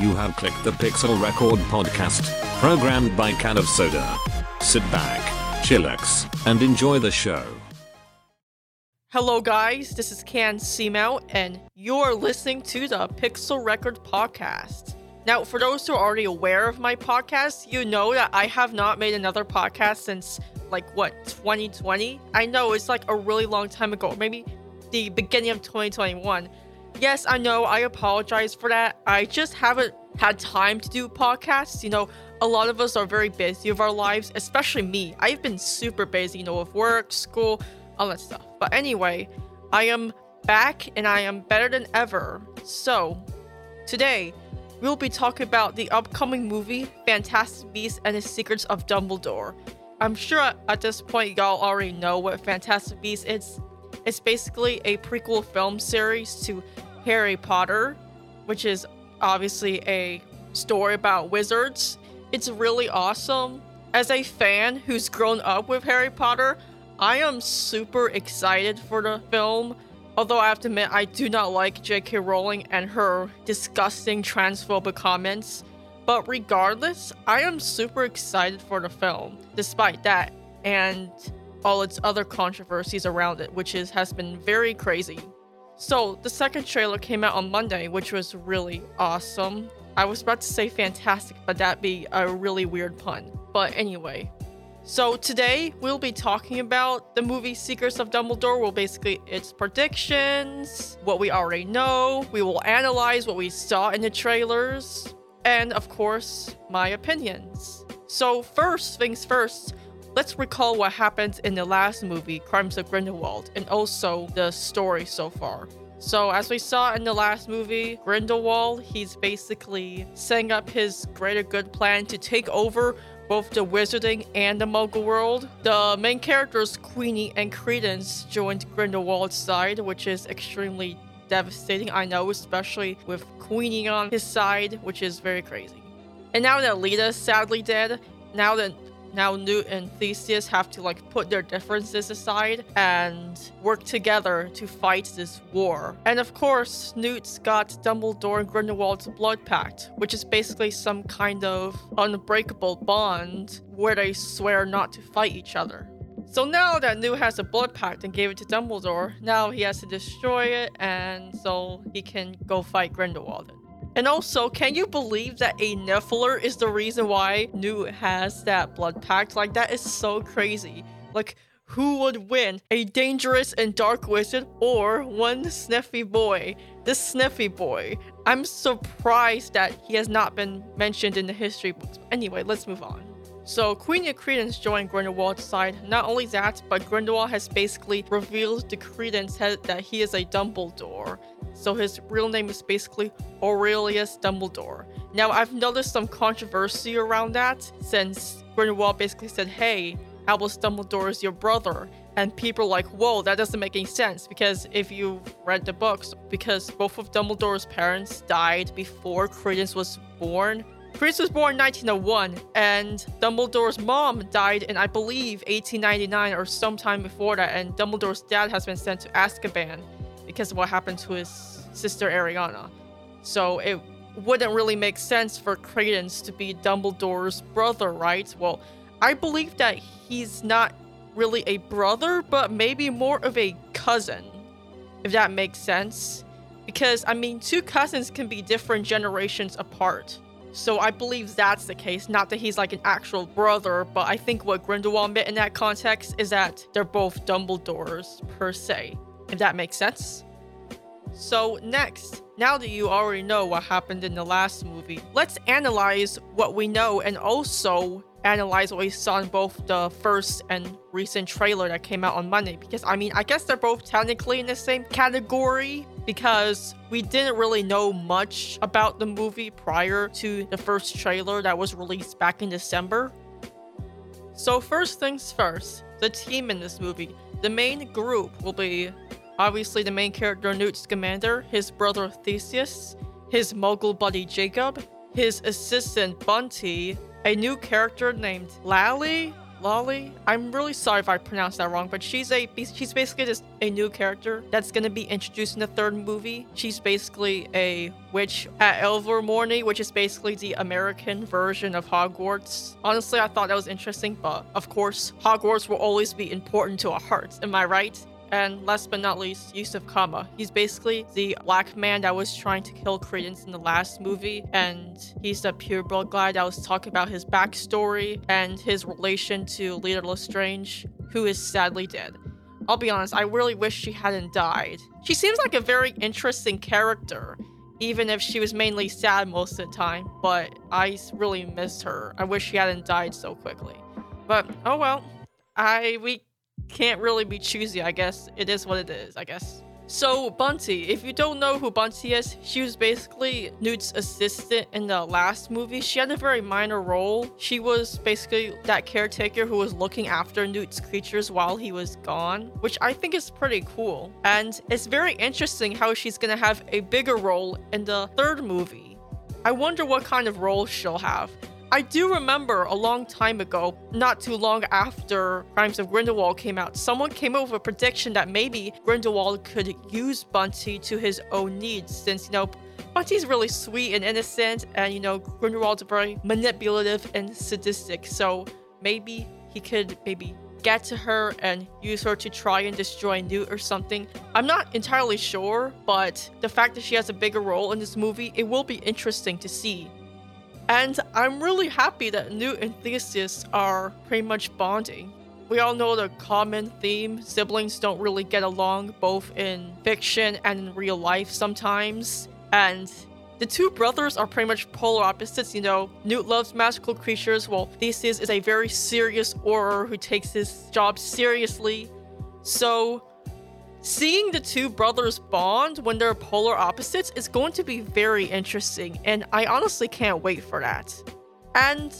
You have clicked the Pixel Record podcast, programmed by Can of Soda. Sit back, chillax, and enjoy the show. Hello, guys. This is Can Seamount, and you're listening to the Pixel Record podcast. Now, for those who are already aware of my podcast, you know that I have not made another podcast since like what 2020. I know it's like a really long time ago, maybe the beginning of 2021. Yes, I know. I apologize for that. I just haven't had time to do podcasts. You know, a lot of us are very busy with our lives, especially me. I've been super busy, you know, with work, school, all that stuff. But anyway, I am back and I am better than ever. So, today, we'll be talking about the upcoming movie Fantastic Beasts and the Secrets of Dumbledore. I'm sure at this point y'all already know what Fantastic Beasts is. It's basically a prequel film series to Harry Potter, which is obviously a story about wizards. It's really awesome. As a fan who's grown up with Harry Potter, I am super excited for the film. Although I have to admit, I do not like J.K. Rowling and her disgusting transphobic comments. But regardless, I am super excited for the film, despite that, and all its other controversies around it, which is has been very crazy. So the second trailer came out on Monday, which was really awesome. I was about to say fantastic, but that'd be a really weird pun. But anyway. So today we'll be talking about the movie Secrets of Dumbledore. Well, basically its predictions, what we already know. We will analyze what we saw in the trailers, and of course, my opinions. So first things first, let's recall what happened in the last movie, Crimes of Grindelwald, and also the story so far. So, as we saw in the last movie, Grindelwald, he's basically setting up his greater good plan to take over both the wizarding and the muggle world. The main characters, Queenie and Credence, joined Grindelwald's side, which is extremely devastating, I know, especially with Queenie on his side, which is very crazy. And now that Leta's sadly dead, now that now Newt and Theseus have to like put their differences aside and work together to fight this war. And of course, Newt's got Dumbledore and Grindelwald's blood pact, which is basically some kind of unbreakable bond where they swear not to fight each other. So now that Newt has a blood pact and gave it to Dumbledore, now he has to destroy it and so he can go fight Grindelwald. And also, can you believe that a Niffler is the reason why Newt has that blood pact? Like, that is so crazy. Like, who would win? A dangerous and dark wizard or one sniffy boy? This sniffy boy. I'm surprised that he has not been mentioned in the history books. Anyway, let's move on. So Queen and Credence joined Grindelwald's side. Not only that, but Grindelwald has basically revealed to Credence that he is a Dumbledore. So his real name is basically Aurelius Dumbledore. Now I've noticed some controversy around that since Grindelwald basically said, hey, Albus Dumbledore is your brother. And people are like, whoa, that doesn't make any sense because if you've read the books, because both of Dumbledore's parents died before Credence was born, Chris was born in 1901, and Dumbledore's mom died in, I believe, 1899 or sometime before that, and Dumbledore's dad has been sent to Azkaban because of what happened to his sister Ariana. So it wouldn't really make sense for Credence to be Dumbledore's brother, right? Well, I believe that he's not really a brother, but maybe more of a cousin, if that makes sense. Because, I mean, two cousins can be different generations apart. So I believe that's the case. Not that he's like an actual brother, but I think what Grindelwald meant in that context is that they're both Dumbledores per se, if that makes sense. So next, now that you already know what happened in the last movie, let's analyze what we know and also analyze what we saw in both the first and recent trailer that came out on Monday. Because I mean, I guess they're both technically in the same category because we didn't really know much about the movie prior to the first trailer that was released back in December. So, first things first, the team in this movie. The main group will be obviously the main character Newt Scamander, his brother Theseus, his muggle buddy Jacob, his assistant Bunty, a new character named Lally, Lolly. I'm really sorry if I pronounced that wrong, but she's a she's basically just a new character that's gonna be introduced in the third movie. She's basically a witch at Ilvermorny, which is basically the American version of Hogwarts. Honestly, I thought that was interesting, but of course, Hogwarts will always be important to our hearts. Am I right? And last but not least, Yusuf Kama. He's basically the black man that was trying to kill Credence in the last movie, and he's the pureblood guy that was talking about his backstory and his relation to Leta Lestrange, who is sadly dead. I'll be honest, I really wish she hadn't died. She seems like a very interesting character, even if she was mainly sad most of the time, but I really missed her. I wish she hadn't died so quickly. But oh well. I we can't really be choosy, I guess. It is what it is, I guess. So, Bunty, if you don't know who Bunty is, she was basically Newt's assistant in the last movie. She had a very minor role. She was basically that caretaker who was looking after Newt's creatures while he was gone, which I think is pretty cool. And it's very interesting how she's gonna have a bigger role in the third movie. I wonder what kind of role she'll have. I do remember a long time ago, not too long after Crimes of Grindelwald came out, someone came up with a prediction that maybe Grindelwald could use Bunty to his own needs, since, you know, Bunty's really sweet and innocent, and, you know, Grindelwald's very manipulative and sadistic, so maybe he could maybe get to her and use her to try and destroy Newt or something. I'm not entirely sure, but the fact that she has a bigger role in this movie, it will be interesting to see. And I'm really happy that and Theseus are pretty much bonding. We all know the common theme siblings don't really get along, both in fiction and in real life sometimes. And the two brothers are pretty much polar opposites, you know. Newt loves magical creatures, while Theseus is a very serious Auror who takes his job seriously. So, Seeing the two brothers bond when they're polar opposites is going to be very interesting, and I honestly can't wait for that. And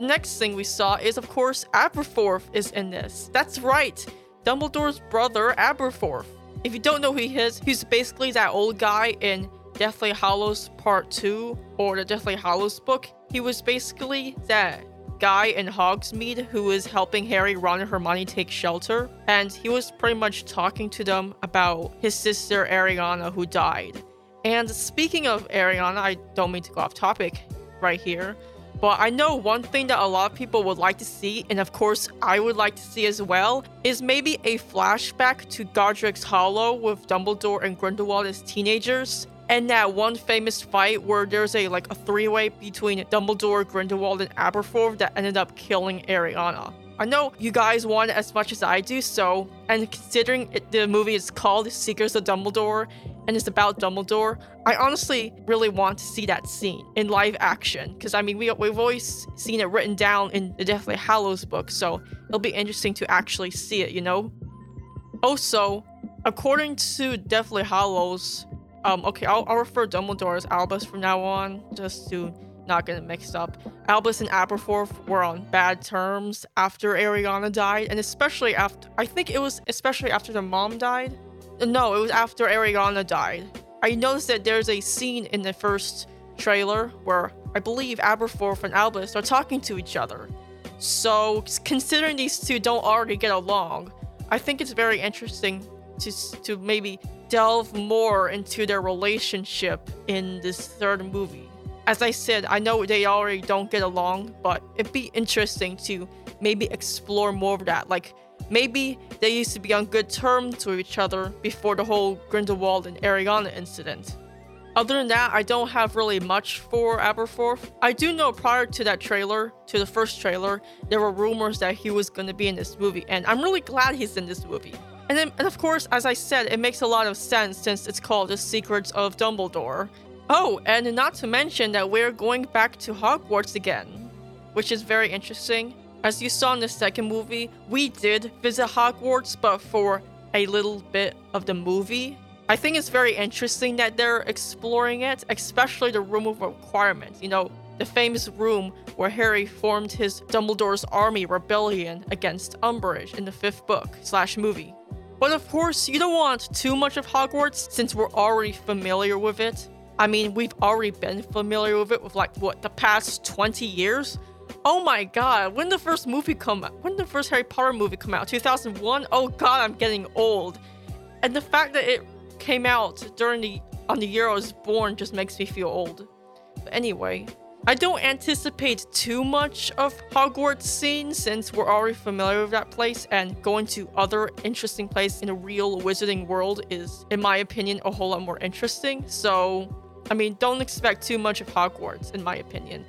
next thing we saw is, of course, Aberforth is in this. That's right, Dumbledore's brother, Aberforth. If you don't know who he is, he's basically that old guy in Deathly Hallows Part 2 or the Deathly Hallows book. He was basically that guy in Hogsmeade who was helping Harry, Ron, and Hermione take shelter, and he was pretty much talking to them about his sister Ariana who died. And speaking of Ariana, I don't mean to go off topic right here, but I know one thing that a lot of people would like to see, and of course I would like to see as well, is maybe a flashback to Godric's Hollow with Dumbledore and Grindelwald as teenagers and that one famous fight where there's a like a three-way between Dumbledore, Grindelwald, and Aberforth that ended up killing Ariana. I know you guys want it as much as I do, so and considering it, the movie is called Secrets of Dumbledore and it's about Dumbledore, I honestly really want to see that scene in live action because I mean we we've always seen it written down in the Deathly Hallows book, so it'll be interesting to actually see it, you know. Also, according to Deathly Hallows, um, okay, I'll, I'll refer Dumbledore as Albus from now on, just to not get it mixed up. Albus and Aberforth were on bad terms after Ariana died, and especially after, I think it was especially after the mom died. No, it was after Ariana died. I noticed that there's a scene in the first trailer where I believe Aberforth and Albus are talking to each other. So, considering these two don't already get along, I think it's very interesting to, to maybe delve more into their relationship in this third movie. As I said, I know they already don't get along, but it'd be interesting to maybe explore more of that. Like, maybe they used to be on good terms with each other before the whole Grindelwald and Ariana incident. Other than that, I don't have really much for Aberforth. I do know prior to that trailer, to the first trailer, there were rumors that he was going to be in this movie, and I'm really glad he's in this movie. And then, and of course, as I said, it makes a lot of sense since it's called The Secrets of Dumbledore. Oh, and not to mention that we're going back to Hogwarts again, which is very interesting. As you saw in the second movie, we did visit Hogwarts, but for a little bit of the movie. I think it's very interesting that they're exploring it, especially the Room of Requirement. You know, the famous room where Harry formed his Dumbledore's Army rebellion against Umbridge in the fifth book slash movie. But of course, you don't want too much of Hogwarts since we're already familiar with it. I mean, we've already been familiar with it with like what the past 20 years. Oh my god, when the first movie come out? When the first Harry Potter movie come out? 2001? Oh god, I'm getting old. And the fact that it came out during the on the year I was born just makes me feel old. But anyway, I don't anticipate too much of Hogwarts scenes since we're already familiar with that place and going to other interesting places in a real wizarding world is, in my opinion, a whole lot more interesting. So, I mean, don't expect too much of Hogwarts, in my opinion.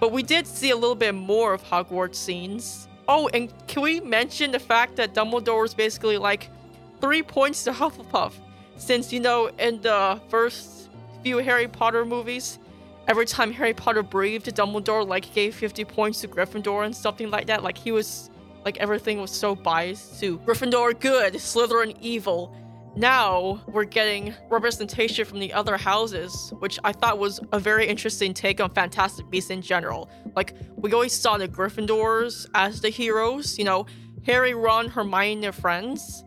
But we did see a little bit more of Hogwarts scenes. Oh, and can we mention the fact that Dumbledore was basically like three points to Hufflepuff? Since, you know, in the first few Harry Potter movies, every time Harry Potter breathed, Dumbledore like gave 50 points to Gryffindor and something like that. Like he was like everything was so biased to Gryffindor good, Slytherin evil. Now we're getting representation from the other houses, which I thought was a very interesting take on Fantastic Beasts in general. Like we always saw the Gryffindors as the heroes, you know, Harry, Ron, Hermione, their friends.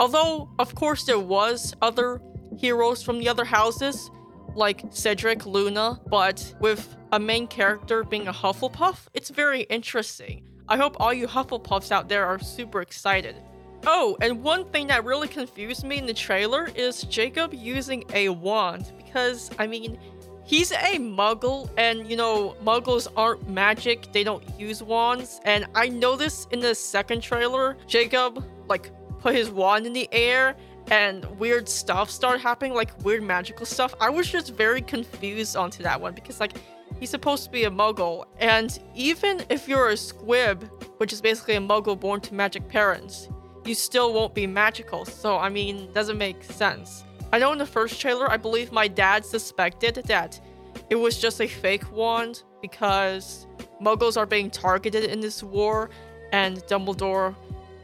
Although, of course, there was other heroes from the other houses, like Cedric, Luna, but with a main character being a Hufflepuff, it's very interesting. I hope all you Hufflepuffs out there are super excited. Oh, and one thing that really confused me in the trailer is Jacob using a wand because, I mean, he's a muggle and, you know, muggles aren't magic, they don't use wands. And I noticed in the second trailer, Jacob, like, put his wand in the air and weird stuff started happening, like weird magical stuff. I was just very confused onto that one because like he's supposed to be a muggle, and even if you're a squib, which is basically a muggle born to magic parents, you still won't be magical. So I mean, doesn't make sense. I know in the first trailer, I believe my dad suspected that it was just a fake wand because muggles are being targeted in this war, and Dumbledore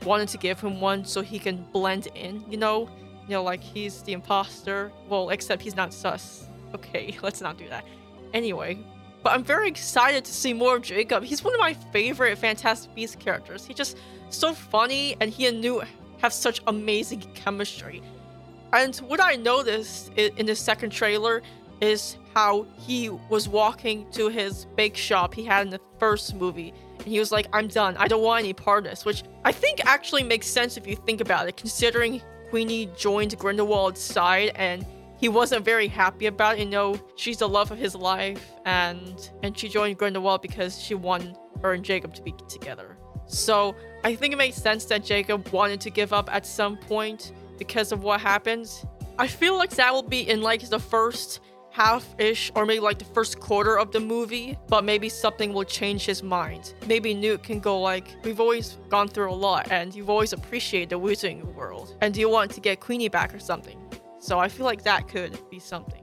wanted to give him one so he can blend in, you know? You know, like he's the imposter. Well, except he's not sus. Okay, let's not do that. Anyway, but I'm very excited to see more of Jacob. He's one of my favorite Fantastic Beasts characters. He's just so funny and he and Newt have such amazing chemistry. And what I noticed in the second trailer is how he was walking to his bake shop he had in the first movie and he was like, I'm done. I don't want any part of this, which I think actually makes sense if you think about it, considering Queenie joined Grindelwald's side and he wasn't very happy about it. You know, she's the love of his life, and and she joined Grindelwald because she wanted her and Jacob to be together. So I think it makes sense that Jacob wanted to give up at some point because of what happened. I feel like that will be in like the first half-ish or maybe like the first quarter of the movie, but maybe something will change his mind. Maybe Newt can go like, we've always gone through a lot and you've always appreciated the wizarding world and you want to get Queenie back or something? So I feel like that could be something.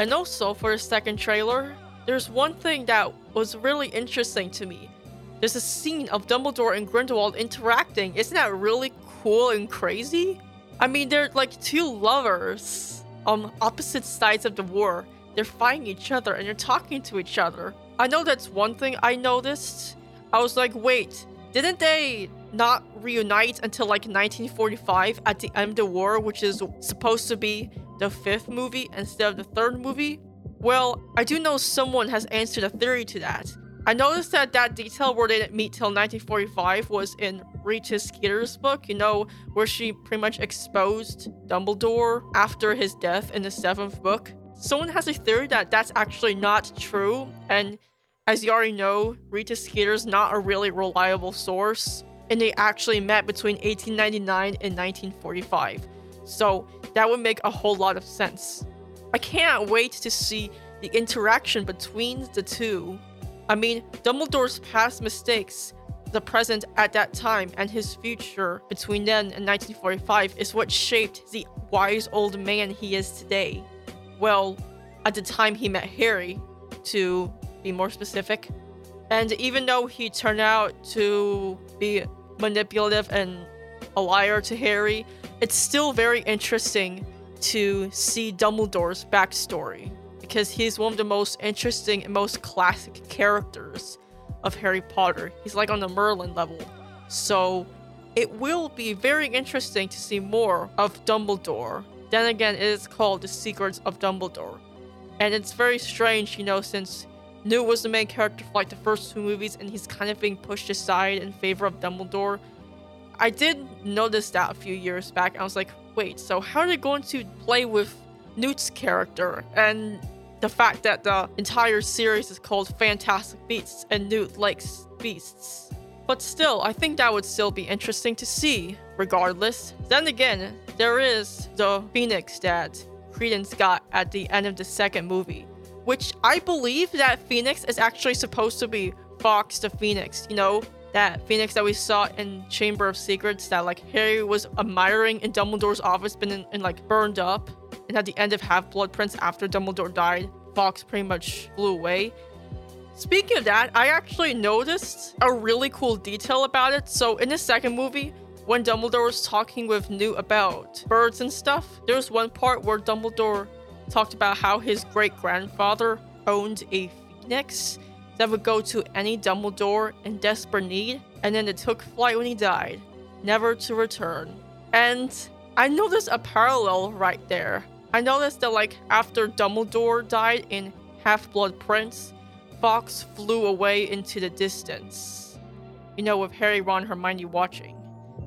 And also for the second trailer, there's one thing that was really interesting to me. There's a scene of Dumbledore and Grindelwald interacting. Isn't that really cool and crazy? I mean, they're like two lovers on opposite sides of the war. They're fighting each other and they're talking to each other. I know that's one thing I noticed. I was like, wait, didn't they not reunite until like 1945 at the end of the war, which is supposed to be the fifth movie instead of the third movie? Well, I do know someone has answered a theory to that. I noticed that that detail where they didn't meet till 1945 was in Rita Skeeter's book, you know, where she pretty much exposed Dumbledore after his death in the seventh book. Someone has a theory that that's actually not true, and as you already know, Rita Skeeter's not a really reliable source, and they actually met between 1899 and 1945. So that would make a whole lot of sense. I can't wait to see the interaction between the two I mean, Dumbledore's past mistakes, the present at that time, and his future between then and 1945 is what shaped the wise old man he is today. Well, at the time he met Harry, to be more specific. And even though he turned out to be manipulative and a liar to Harry, it's still very interesting to see Dumbledore's backstory because he's one of the most interesting and most classic characters of Harry Potter. He's like on the Merlin level. So it will be very interesting to see more of Dumbledore. Then again, it is called The Secrets of Dumbledore. And it's very strange, you know, since Newt was the main character for like the first two movies, and he's kind of being pushed aside in favor of Dumbledore. I did notice that a few years back. I was like, wait, so how are they going to play with Newt's character and the fact that the entire series is called Fantastic Beasts and Newt likes beasts? But still, I think that would still be interesting to see, regardless. Then again, there is the Phoenix that Credence got at the end of the second movie, which I believe that Phoenix is actually supposed to be Fawkes the Phoenix, you know, that Phoenix that we saw in Chamber of Secrets that like Harry was admiring in Dumbledore's office, been in, and like burned up, at the end of Half Blood Prince after Dumbledore died, Fawkes pretty much flew away. Speaking of that, I actually noticed a really cool detail about it. So in the second movie, when Dumbledore was talking with Newt about birds and stuff, there was one part where Dumbledore talked about how his great grandfather owned a phoenix that would go to any Dumbledore in desperate need, and then it took flight when he died, never to return. And I noticed a parallel right there. I noticed that, like, after Dumbledore died in Half Blood Prince, Fawkes flew away into the distance. You know, with Harry, Ron, Hermione watching.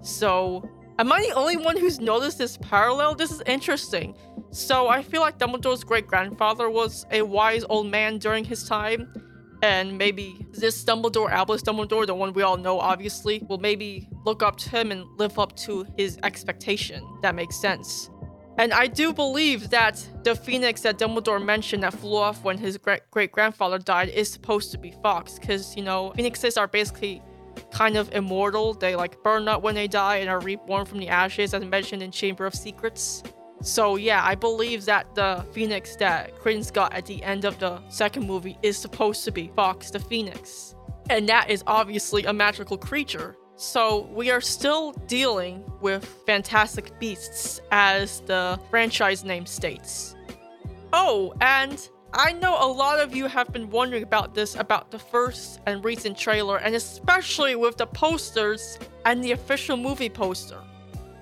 So, am I the only one who's noticed this parallel? This is interesting. So, I feel like Dumbledore's great grandfather was a wise old man during his time. And maybe this Dumbledore, Albus Dumbledore, the one we all know, obviously, will maybe look up to him and live up to his expectation. That makes sense. And I do believe that the phoenix that Dumbledore mentioned that flew off when his great grandfather died is supposed to be Fawkes, because, you know, phoenixes are basically kind of immortal. They like burn up when they die and are reborn from the ashes, as mentioned in Chamber of Secrets. So yeah, I believe that the phoenix that Credence got at the end of the second movie is supposed to be Fawkes the Phoenix. And that is obviously a magical creature. So we are still dealing with Fantastic Beasts as the franchise name states. Oh, and I know a lot of you have been wondering about this about the first and recent trailer, and especially with the posters and the official movie poster.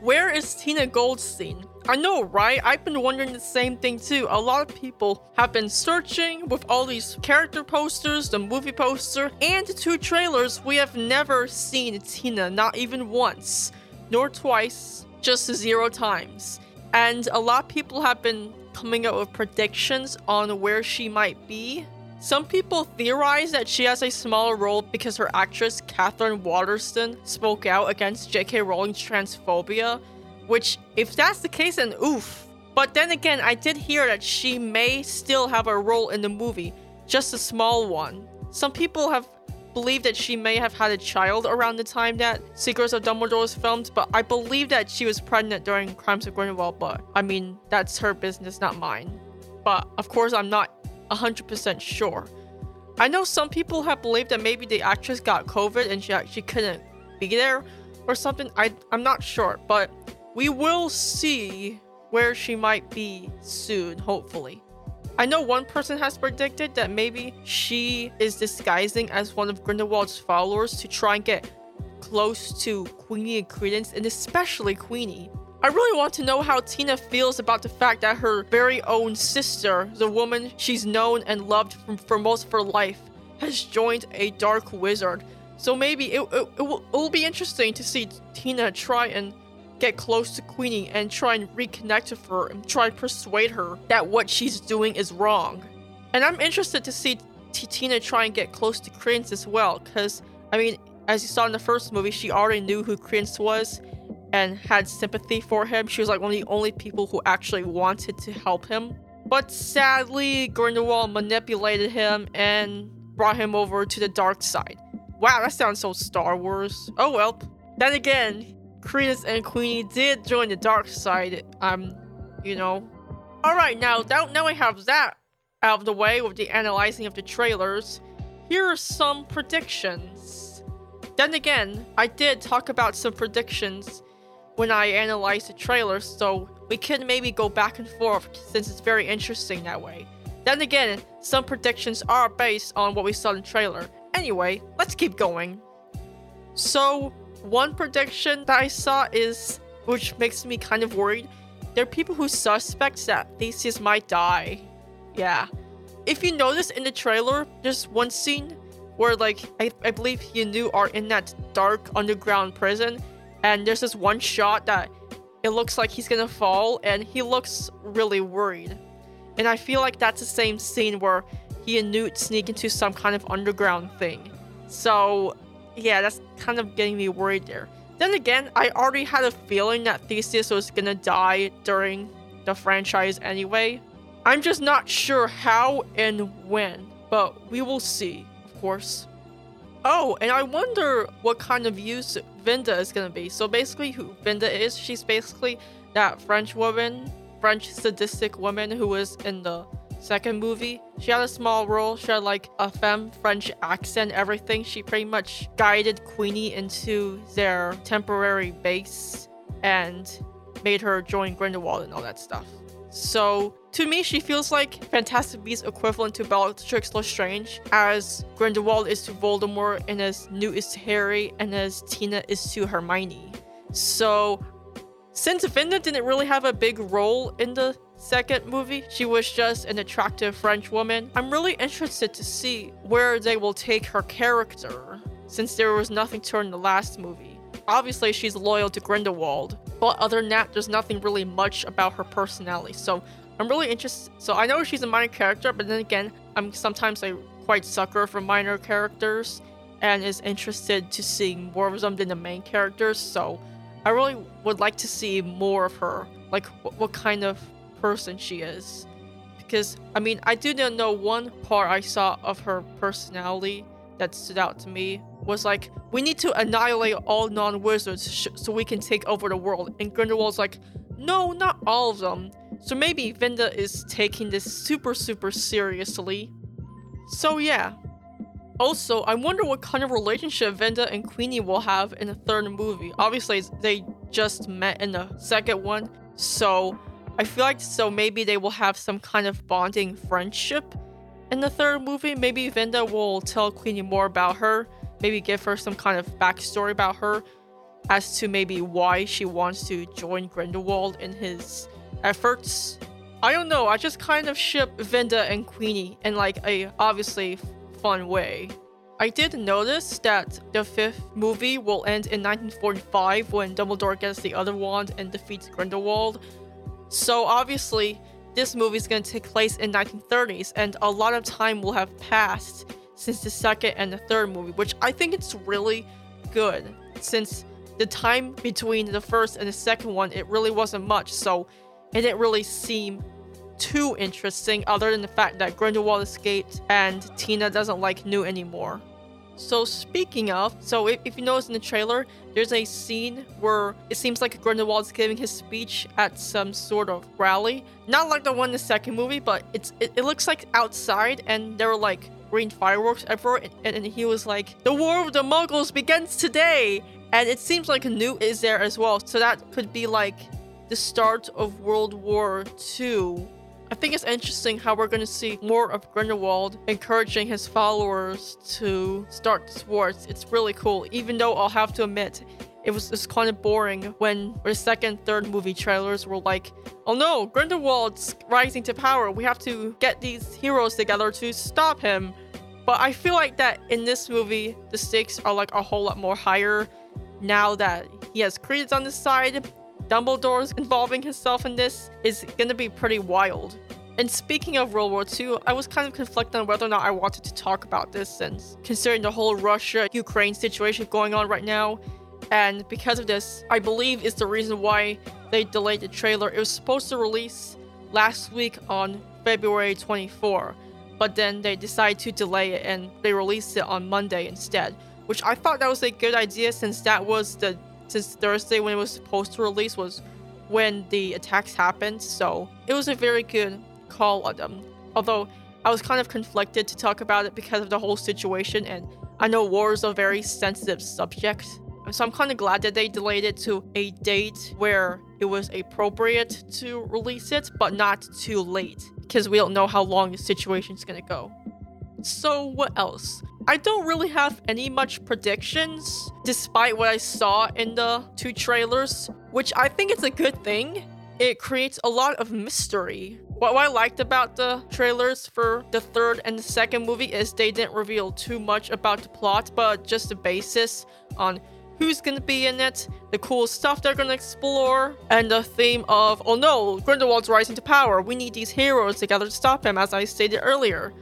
Where is Tina Goldstein? I know, right? I've been wondering the same thing too. A lot of people have been searching with all these character posters, the movie poster, and the two trailers. We have never seen Tina, not even once, nor twice, just zero times. And a lot of people have been coming up with predictions on where she might be. Some people theorize that she has a smaller role because her actress Katherine Waterston spoke out against J.K. Rowling's transphobia which, if that's the case, then oof. But then again, I did hear that she may still have a role in the movie, just a small one. Some people have believed that she may have had a child around the time that Secrets of Dumbledore was filmed, but I believe that she was pregnant during Crimes of Grindelwald, but I mean, that's her business, not mine. But of course, I'm not 100% sure. I know some people have believed that maybe the actress got COVID and she actually couldn't be there or something. I, I'm not sure, but we will see where she might be soon, hopefully. I know one person has predicted that maybe she is disguising as one of Grindelwald's followers to try and get close to Queenie and Credence, and especially Queenie. I really want to know how Tina feels about the fact that her very own sister, the woman she's known and loved from, for most of her life, has joined a dark wizard. So maybe it, it, it, will, it will be interesting to see Tina try and get close to Queenie and try and reconnect with her and try and persuade her that what she's doing is wrong. And I'm interested to see Tina try and get close to Credence as well, because, I mean, as you saw in the first movie, she already knew who Credence was and had sympathy for him. She was like one of the only people who actually wanted to help him. But sadly, Grindelwald manipulated him and brought him over to the dark side. Wow, that sounds so Star Wars. Oh well. Then again, Credence and Queenie did join the dark side, um, you know. Alright, now, that, now I have that out of the way with the analyzing of the trailers, here are some predictions. Then again, I did talk about some predictions when I analyzed the trailers, so we can maybe go back and forth since it's very interesting that way. Then again, some predictions are based on what we saw in the trailer. Anyway, let's keep going. So, one prediction that I saw is, which makes me kind of worried, there are people who suspect that Theseus might die. Yeah. if you notice in the trailer, there's one scene where like I, I believe he and Newt are in that dark underground prison and there's this one shot that it looks like he's gonna fall and he looks really worried. And I feel like that's the same scene where he and Newt sneak into some kind of underground thing. So yeah, that's kind of getting me worried there. Then again, I already had a feeling that Theseus was gonna die during the franchise anyway. I'm just not sure how and when, but we will see, of course. Oh, and I wonder what kind of use Vinda is gonna be. So basically, who Vinda is, she's basically that French woman, French sadistic woman who was in the second movie. She had a small role. She had like a femme French accent, everything. She pretty much guided Queenie into their temporary base and made her join Grindelwald and all that stuff. So to me, she feels like Fantastic Beasts equivalent to Bellatrix Lestrange, as Grindelwald is to Voldemort, and as Newt is to Harry, and as Tina is to Hermione. So, since Vinda didn't really have a big role in the second movie, she was just an attractive French woman. I'm really interested to see where they will take her character, since there was nothing to her in the last movie. Obviously, she's loyal to Grindelwald, but other than that, there's nothing really much about her personality. So I'm really interested. So I know she's a minor character, but then again, I'm sometimes a quite sucker for minor characters and is interested to see more of them than the main characters. So I really would like to see more of her, like what, what kind of person she is. Because I mean, I do not know one part I saw of her personality that stood out to me was like, we need to annihilate all non-wizards sh- so we can take over the world. And Grindelwald's like, no, not all of them. So maybe Vinda is taking this super super seriously. So yeah. Also, I wonder what kind of relationship Vinda and Queenie will have in the third movie. Obviously, they just met in the second one, so I feel like so maybe they will have some kind of bonding friendship in the third movie. Maybe Vinda will tell Queenie more about her, maybe give her some kind of backstory about her as to maybe why she wants to join Grindelwald in his efforts. I don't know, I just kind of ship Vinda and Queenie in like a obviously fun way. I did notice that the fifth movie will end in 1945 when Dumbledore gets the Elder Wand and defeats Grindelwald. So obviously, this movie is going to take place in 1930s and a lot of time will have passed since the second and the third movie, which I think it's really good since the time between the first and the second one, it really wasn't much. So it didn't really seem too interesting other than the fact that Grindelwald escaped and Tina doesn't like Newt anymore. So speaking of, so if, if, you notice in the trailer, there's a scene where it seems like Grindelwald's giving his speech at some sort of rally. Not like the one in the second movie, but it's it, it looks like outside and there were like green fireworks everywhere and, and he was like, The War of the Muggles begins today! And it seems like Newt is there as well, so that could be like the start of World War II. I think it's interesting how we're going to see more of Grindelwald encouraging his followers to start sports. It's really cool, even though I'll have to admit, it was just kind of boring when the second, third movie trailers were like, oh no, Grindelwald's rising to power. We have to get these heroes together to stop him. But I feel like that in this movie, the stakes are like a whole lot more higher now that he has Credence on his side Dumbledore's involving himself in this is gonna be pretty wild. And speaking of World War II, I was kind of conflicted on whether or not I wanted to talk about this since considering the whole Russia-Ukraine situation going on right now. And because of this, I believe is the reason why they delayed the trailer. It was supposed to release last week on February 24, but then they decided to delay it and they released it on Monday instead. Which I thought that was a good idea since that was the since Thursday when it was supposed to release was when the attacks happened. So it was a very good call on them. Although I was kind of conflicted to talk about it because of the whole situation, and I know war is a very sensitive subject. So I'm kind of glad that they delayed it to a date where it was appropriate to release it, but not too late, because we don't know how long the situation's gonna go. So what else? I don't really have any much predictions, despite what I saw in the two trailers, which I think it's a good thing. it creates a lot of mystery. What I liked about the trailers for the third and the second movie is they didn't reveal too much about the plot, but just the basis on who's gonna be in it, the cool stuff they're gonna explore, and the theme of, oh no, Grindelwald's rising to power. We need these heroes together to stop him, as I stated earlier.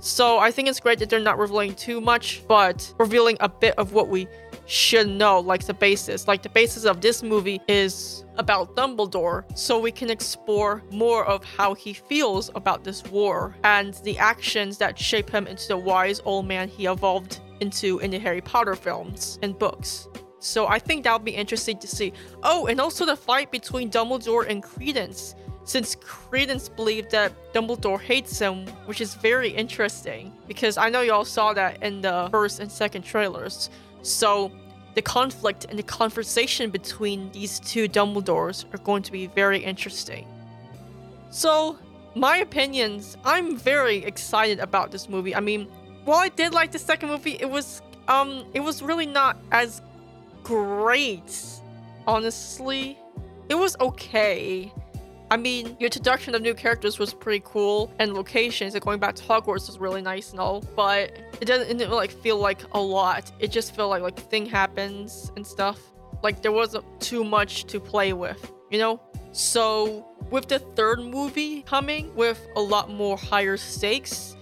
So I think it's great that they're not revealing too much, but revealing a bit of what we should know, like the basis. Like the basis of this movie is about Dumbledore, so we can explore more of how he feels about this war and the actions that shape him into the wise old man he evolved into in the Harry Potter films and books. So I think that'll be interesting to see. Oh, and also the fight between Dumbledore and Credence since Credence believed that Dumbledore hates him, which is very interesting because I know y'all saw that in the first and second trailers. So the conflict and the conversation between these two Dumbledores are going to be very interesting. So, my opinions, I'm very excited about this movie. I mean, while I did like the second movie, it was um it was really not as great. Honestly, it was okay. I mean, your introduction of new characters was pretty cool, and locations going back to Hogwarts was really nice and all, but it doesn't, it didn't like feel like a lot. It just felt like like thing happens and stuff. Like there wasn't too much to play with, you know? So with the third movie coming with a lot more higher stakes,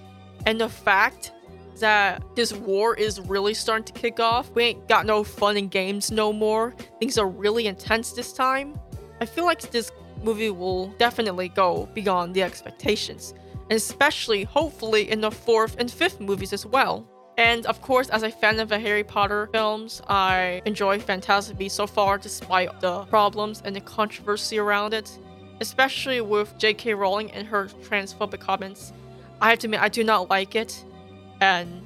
and the fact that this war is really starting to kick off. We ain't got no fun and games no more. Things are really intense this time. I feel like this movie will definitely go beyond the expectations, especially, hopefully, in the fourth and fifth movies as well. And of course, as a fan of the Harry Potter films, I enjoy Fantastic Beasts so far despite the problems and the controversy around it, especially with J.K. Rowling and her transphobic comments. I have to admit, I do not like it, and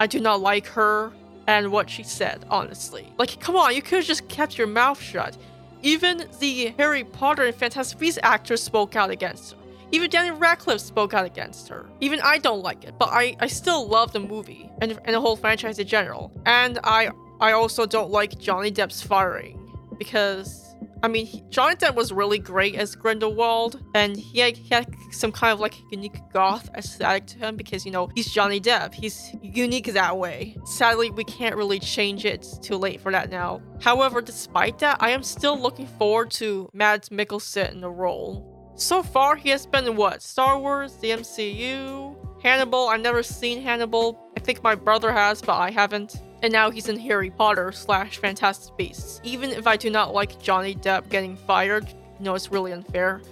I do not like her and what she said, honestly. Like, come on, you could have just kept your mouth shut. Even the Harry Potter and Fantastic Beasts actors spoke out against her. Even Daniel Radcliffe spoke out against her. Even I don't like it, but I, I still love the movie and, and the whole franchise in general. And I I also don't like Johnny Depp's firing because I mean, Depp was really great as Grindelwald, and he had, he had some kind of like unique goth aesthetic to him because, you know, he's Johnny Depp. He's unique that way. Sadly, we can't really change it. It's too late for that now. However, despite that, I am still looking forward to Mads Mikkelsen in the role. So far, he has been in what? Star Wars, the MCU, Hannibal. I've never seen Hannibal. I think my brother has, but I haven't and now he's in Harry Potter slash Fantastic Beasts. Even if I do not like Johnny Depp getting fired, you know it's really unfair.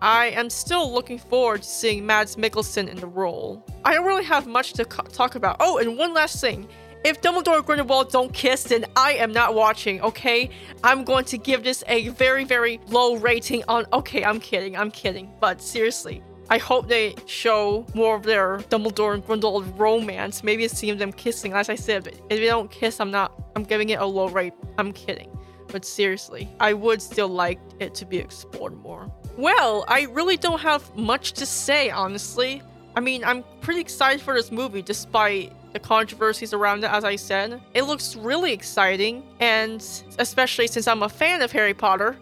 I am still looking forward to seeing Mads Mikkelsen in the role. I don't really have much to talk about. Oh, and one last thing. If Dumbledore and Grindelwald don't kiss, then I am not watching, okay? I'm going to give this a very, very low rating on. Okay, I'm kidding, I'm kidding. But seriously, I hope they show more of their Dumbledore and Grindelwald romance. Maybe see them kissing. As I said, but if they don't kiss, I'm not. I'm giving it a low rate. I'm kidding. But seriously, I would still like it to be explored more. Well, I really don't have much to say, honestly. I mean, I'm pretty excited for this movie despite the controversies around it, as I said. It looks really exciting, and especially since I'm a fan of Harry Potter,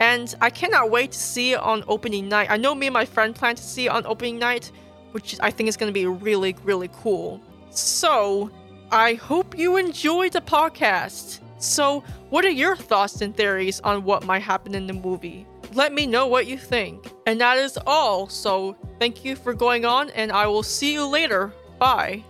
and I cannot wait to see it on opening night. I know me and my friend plan to see it on opening night, which I think is going to be really, really cool. So, I hope you enjoyed the podcast. So, what are your thoughts and theories on what might happen in the movie? Let me know what you think. And that is all. So, thank you for going on, and I will see you later. Bye.